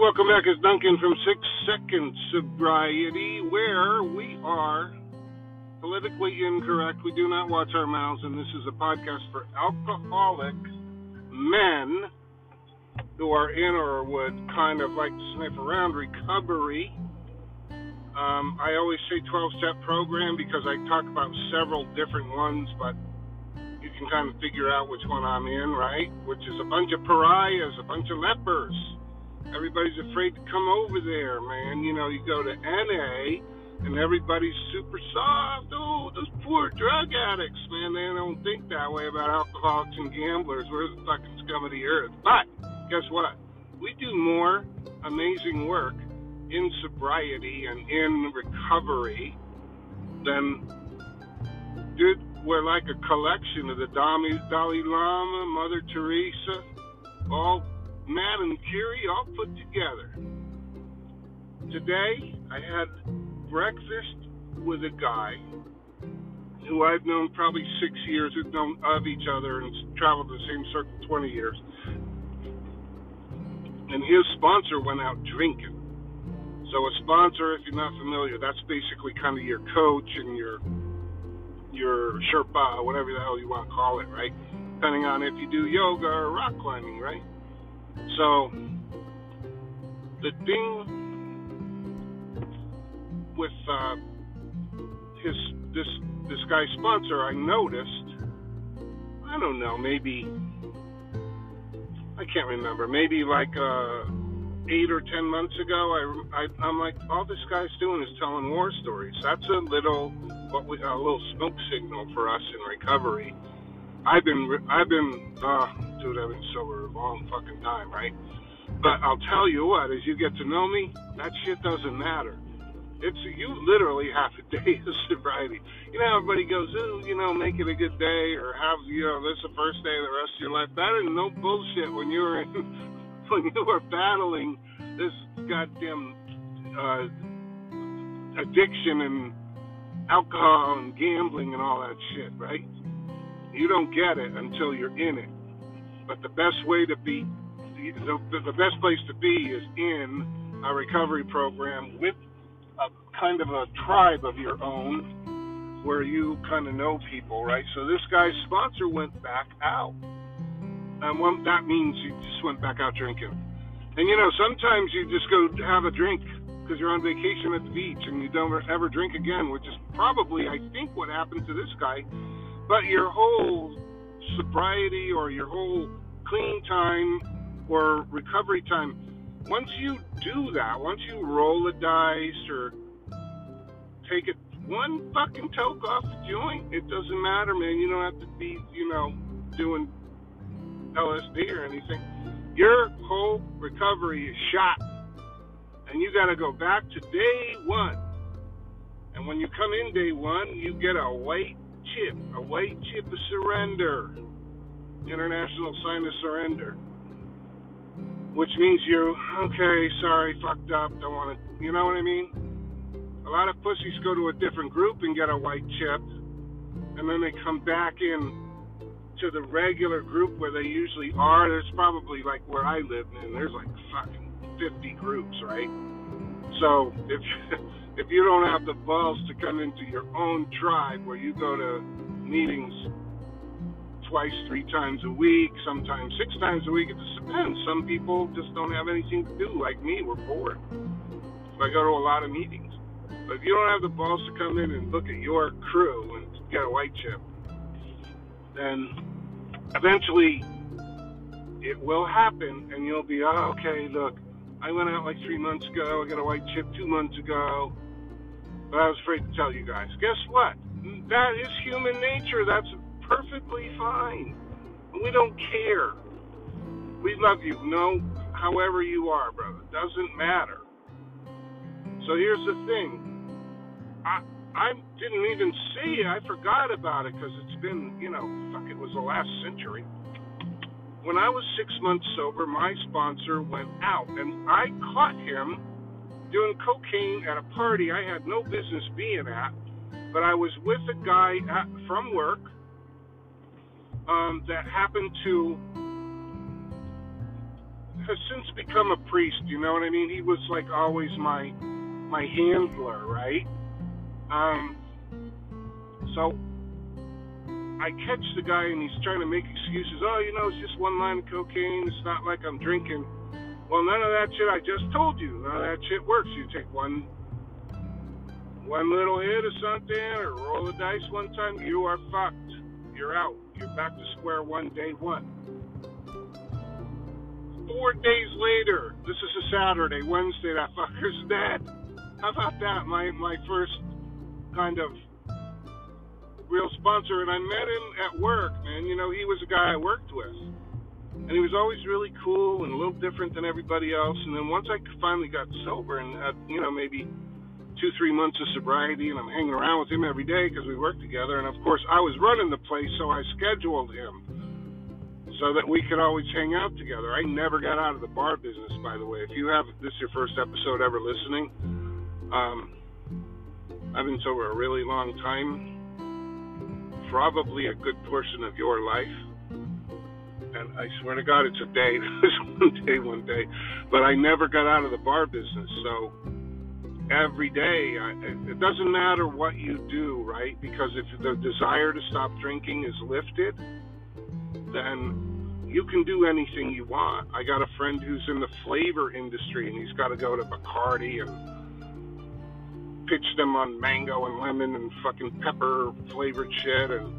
welcome back. It's Duncan from Six Second Sobriety, where we are politically incorrect. We do not watch our mouths, and this is a podcast for alcoholic men who are in or would kind of like to sniff around recovery. Um, I always say 12 step program because I talk about several different ones, but you can kind of figure out which one I'm in, right? Which is a bunch of pariahs, a bunch of lepers everybody's afraid to come over there, man. You know, you go to NA and everybody's super soft. Oh, those poor drug addicts, man. They don't think that way about alcoholics and gamblers. We're the fucking scum of the earth. But guess what? We do more amazing work in sobriety and in recovery than dude. We're like a collection of the Dalai Lama, Mother Teresa, all Madam Curie all put together. Today, I had breakfast with a guy who I've known probably six years, we've known of each other and traveled the same circle 20 years. And his sponsor went out drinking. So a sponsor, if you're not familiar, that's basically kind of your coach and your your Sherpa, whatever the hell you want to call it, right? Depending on if you do yoga or rock climbing, right? So the thing with uh, his this this guy's sponsor, I noticed. I don't know, maybe I can't remember. Maybe like uh, eight or ten months ago, I, I I'm like, all this guy's doing is telling war stories. That's a little what we a little smoke signal for us in recovery. I've been I've been uh, I've been sober a long fucking time, right? But I'll tell you what, as you get to know me, that shit doesn't matter. It's you literally have a day of sobriety. You know, everybody goes, oh, you know, make it a good day or have you know this is the first day of the rest of your life. That is no bullshit when you're in, when you are battling this goddamn uh, addiction and alcohol and gambling and all that shit, right? You don't get it until you're in it. But the best way to be, the, the best place to be is in a recovery program with a kind of a tribe of your own where you kind of know people, right? So this guy's sponsor went back out. And that means he just went back out drinking. And you know, sometimes you just go have a drink because you're on vacation at the beach and you don't ever drink again, which is probably, I think, what happened to this guy. But your whole sobriety or your whole clean time or recovery time, once you do that, once you roll a dice or take it one fucking toke off the joint, it doesn't matter, man. You don't have to be, you know, doing LSD or anything. Your whole recovery is shot. And you got to go back to day one. And when you come in day one, you get a white chip, a white chip of surrender. International Sign of Surrender, which means you, okay, sorry, fucked up, don't want to, you know what I mean? A lot of pussies go to a different group and get a white chip, and then they come back in to the regular group where they usually are. There's probably like where I live, man. There's like fucking 50 groups, right? So if if you don't have the balls to come into your own tribe where you go to meetings twice, three times a week, sometimes six times a week. It just depends. Some people just don't have anything to do, like me. We're bored. So I go to a lot of meetings. But if you don't have the balls to come in and look at your crew and get a white chip, then eventually it will happen, and you'll be, oh, okay, look, I went out like three months ago. I got a white chip two months ago, but I was afraid to tell you guys. Guess what? That is human nature. That's perfectly fine. We don't care. We love you, no, however you are, brother. Doesn't matter. So here's the thing. I I didn't even see. I forgot about it because it's been, you know, fuck, it was the last century. When I was six months sober, my sponsor went out, and I caught him doing cocaine at a party I had no business being at. But I was with a guy at, from work um, that happened to has since become a priest. You know what I mean? He was like always my my handler, right? Um, so I catch the guy and he's trying to make excuses. Oh, you know, it's just one line of cocaine. It's not like I'm drinking. Well, none of that shit I just told you. None of that shit works. You take one one little hit of something or roll the dice one time, you are fucked. You're out. You're back to square one day one. Four days later, this is a Saturday, Wednesday, that fucker's dead. How about that? My my first kind of real sponsor, and I met him at work, man. You know, he was a guy I worked with. And he was always really cool and a little different than everybody else. And then once I finally got sober and had, you know, maybe two, three months of sobriety, and I'm hanging around with him every day because we work together. And of course, I was running the place, so I scheduled him so that we could always hang out together. I never got out of the bar business, by the way. If you have this is your first episode ever listening, um, I've been sober a really long time probably a good portion of your life. And I swear to God, it's a day. One day, one day. But I never got out of the bar business. So every day, I, it doesn't matter what you do, right? Because if the desire to stop drinking is lifted, then you can do anything you want. I got a friend who's in the flavor industry and he's got to go to Bacardi and pitch them on mango and lemon and fucking pepper flavored shit. And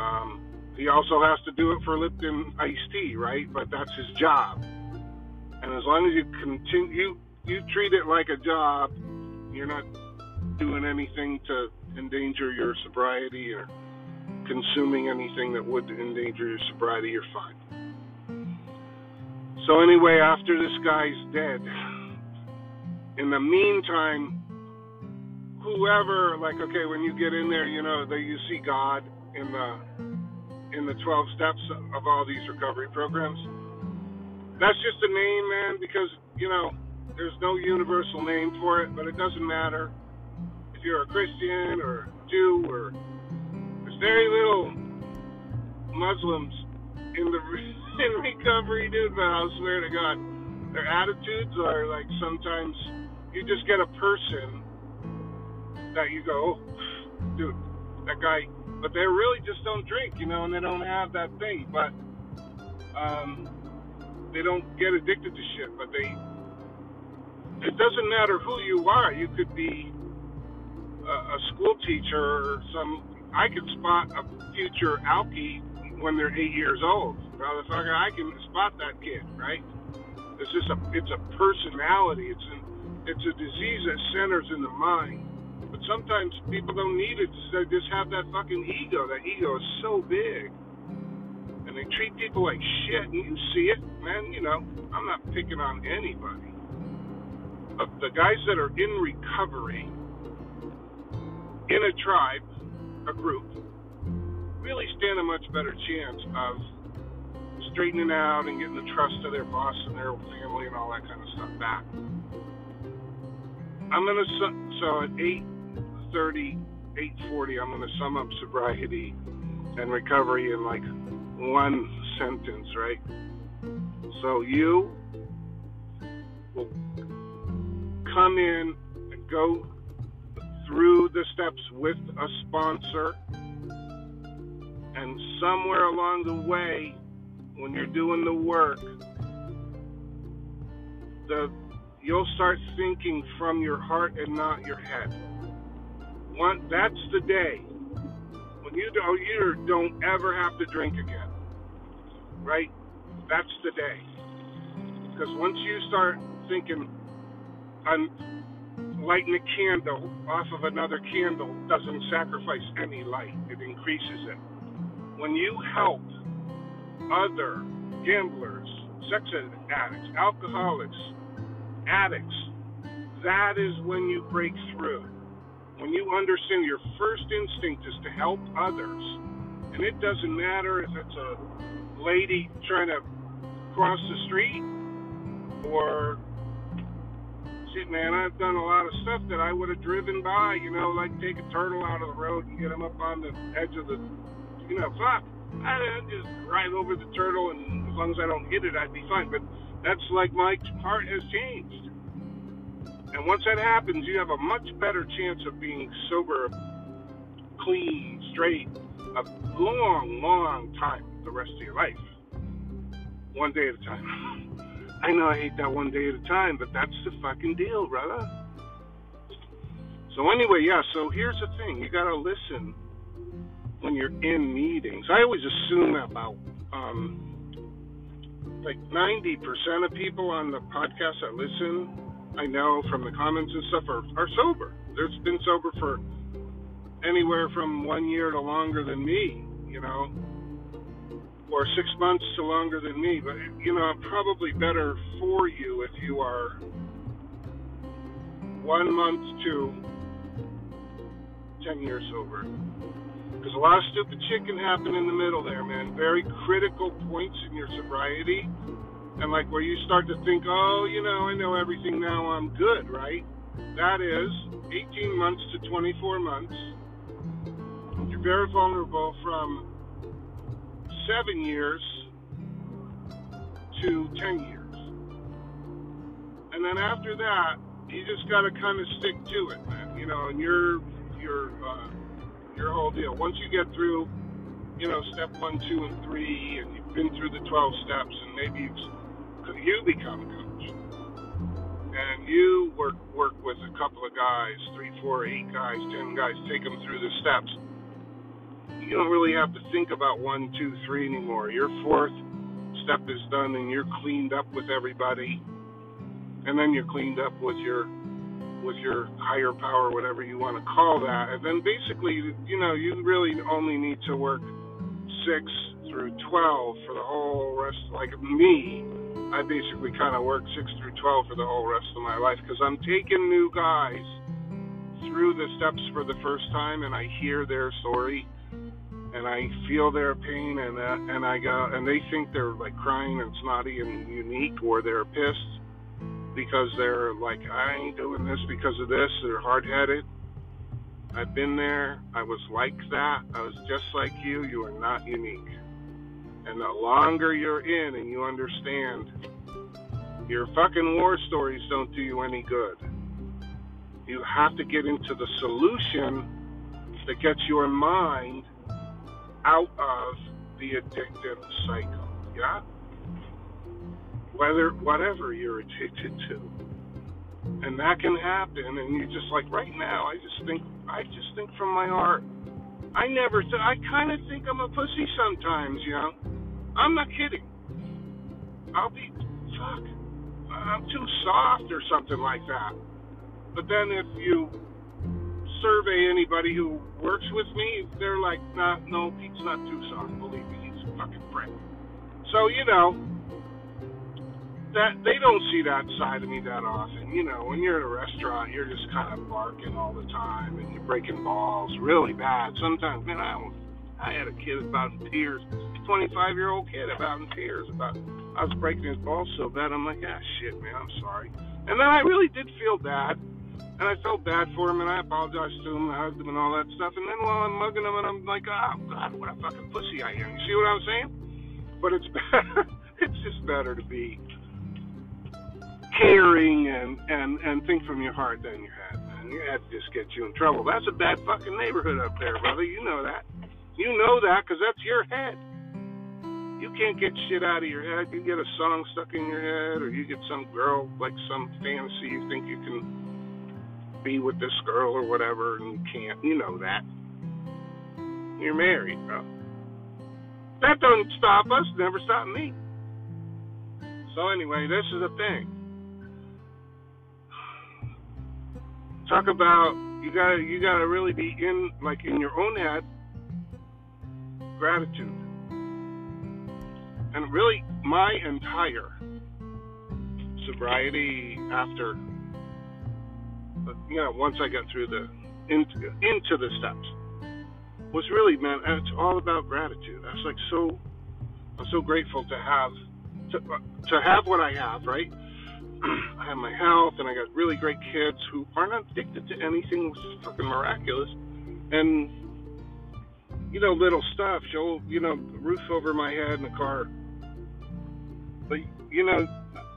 um, he also has to do it for Lipton iced tea, right? But that's his job. And as long as you continue, you treat it like a job. You're not doing anything to endanger your sobriety or consuming anything that would endanger your sobriety. You're fine. So anyway, after this guy's dead, in the meantime, whoever, like, okay, when you get in there, you know, that you see God in the in the 12 steps of all these recovery programs. That's just a name, man, because you know there's no universal name for it, but it doesn't matter if you're a Christian or Jew or there's very little Muslims in the in recovery, dude. But I swear to God, their attitudes are like sometimes you just get a person that you go, dude, that guy. But they really just don't drink, you know, and they don't have that thing. But um, they don't get addicted to shit. But they, it doesn't matter who you are. You could be a, a school teacher or some. I could spot a future alkie when they're eight years old. Motherfucker, I can spot that kid, right? It's just a, it's a personality. It's an, it's a disease that centers in the mind but sometimes people don't need it. They just have that fucking ego. That ego is so big. And they treat people like shit. And you see it, man. You know, I'm not picking on anybody. But the guys that are in recovery, in a tribe, a group, really stand a much better chance of straightening out and getting the trust of their boss and their family and all that kind of stuff back. I'm gonna so at 830, 840, I'm to sum up sobriety and recovery in like one sentence, right? So you will come in and go through the steps with a sponsor, and somewhere along the way, when you're doing the work, the you'll start thinking from your heart and not your head one that's the day when you don't you don't ever have to drink again. Right? That's the day. Because once you start thinking on lighting a candle off of another candle doesn't sacrifice any light, it increases it. When you help other gamblers, sex addicts, alcoholics, addicts, that is when you break through when you understand your first instinct is to help others, and it doesn't matter if it's a lady trying to cross the street or shit, man, I've done a lot of stuff that I would have driven by, you know, like take a turtle out of the road and get him up on the edge of the, you know, fuck. I just drive over the turtle, and as long as I don't hit it, I'd be fine. But That's like my heart has changed. And once that happens, you have a much better chance of being sober, clean, straight, a long, long time the rest of your life. One day at a time. I know I hate that one day at a time, but that's the fucking deal, brother. So anyway, yeah, so here's the thing. You gotta listen when you're in meetings. I always assume about um, like 90% of people on the podcast that listen, I know from the comments and stuff, are, are sober. They've been sober for anywhere from one year to longer than me, you know, or six months to longer than me. But, you know, probably better for you if you are one month to 10 years sober. Because a lot of stupid shit can happen in the middle there, man. Very critical points in your sobriety. And like where you start to think, oh, you know, I know everything now, I'm good, right? That is 18 months to 24 months. You're very vulnerable from seven years to 10 years. And then after that, you just got to kind of stick to it, man. You know, and you're, you're, uh, your whole deal. Once you get through, you know, step one, two, and three, and you've been through the 12 steps, and maybe you you become a coach, and you work work with a couple of guys, three, four, eight guys, ten guys, take them through the steps. You don't really have to think about one, two, three anymore. Your fourth step is done, and you're cleaned up with everybody, and then you're cleaned up with your with your higher power, whatever you want to call that. And then basically, you know, you really only need to work six through 12 for the whole rest. Like me, I basically kind of work six through 12 for the whole rest of my life because I'm taking new guys through the steps for the first time and I hear their story and I feel their pain and uh, and I go and they think they're like crying and snotty and unique or they're pissed because they're like, I ain't doing this because of this. They're hard headed. I've been there. I was like that. I was just like you. You are not unique. And the longer you're in and you understand, your fucking war stories don't do you any good. You have to get into the solution that gets your mind out of the addictive cycle. Yeah? whether whatever you're addicted to. And that can happen and you're just like right now I just think I just think from my heart. I never th- I kind of think I'm a pussy sometimes, you know. I'm not kidding. I'll be fuck. I'm too soft or something like that. But then if you survey anybody who works with me, they're like, nah, no, Pete's not soft. Believe me, he's a fucking prick. So you know, that they don't see that side of me that often. You know, when you're at a restaurant, you're just kind of barking all the time and you're breaking balls really bad. Sometimes, man, I I had a kid about in tears, 25 year old kid about in tears about I was breaking his balls so bad. I'm like, ah, shit, man, I'm sorry. And then I really did feel bad. And I felt bad for him, and I apologized to him, and hugged him, and all that stuff. And then while I'm mugging him, and I'm like, oh, God, what a fucking pussy I am. You see what I'm saying? But it's better. it's just better to be caring and, and, and think from your heart than your head, man. Your head just gets you in trouble. That's a bad fucking neighborhood up there, brother. You know that. You know that because that's your head. You can't get shit out of your head. You get a song stuck in your head, or you get some girl, like some fantasy, you think you can be with this girl or whatever, and you can't. You know that. You're married, bro. That doesn't stop us, never stopped me. So anyway, this is the thing. talk about you gotta you gotta really be in like in your own head gratitude and really my entire sobriety after you know once i got through the into into the steps was really man it's all about gratitude i was like so i'm so grateful to have to, to have what i have right I have my health, and I got really great kids who are not addicted to anything It's fucking miraculous, and you know, little stuff. Show, you know, roof over my head in the car. But you know,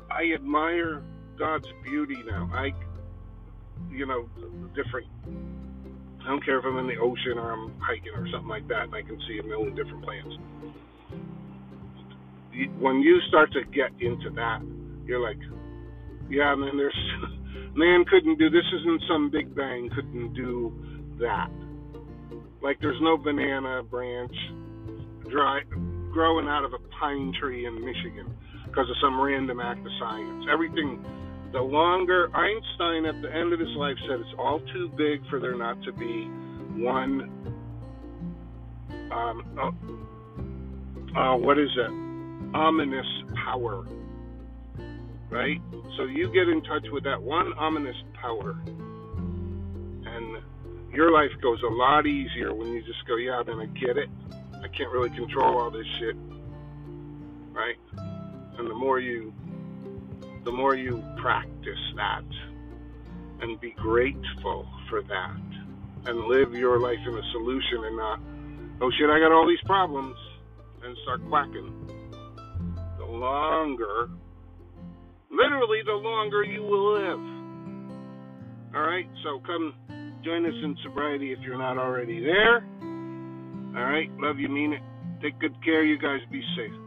I admire God's beauty now. I, you know, different. I don't care if I'm in the ocean or I'm hiking or something like that, and I can see a million different plants. When you start to get into that, you're like, yeah, man, there's man couldn't do this. Isn't some big bang couldn't do that. Like there's no banana branch dry growing out of a pine tree in Michigan because of some random act of science. Everything, the longer Einstein at the end of his life said it's all too big for there not to be one. Um, uh, uh, what is it? Ominous power. Right? So you get in touch with that one ominous power, and your life goes a lot easier when you just go, yeah, I'm to get it. I can't really control all this shit. Right? And the more you the more you practice that and be grateful for that and live your life in a solution and not, oh shit, I got all these problems and start quacking. The longer, literally, the longer you will live. All right, so come join us in sobriety if you're not already there. All right, love you, mean it. Take good care, you guys. Be safe.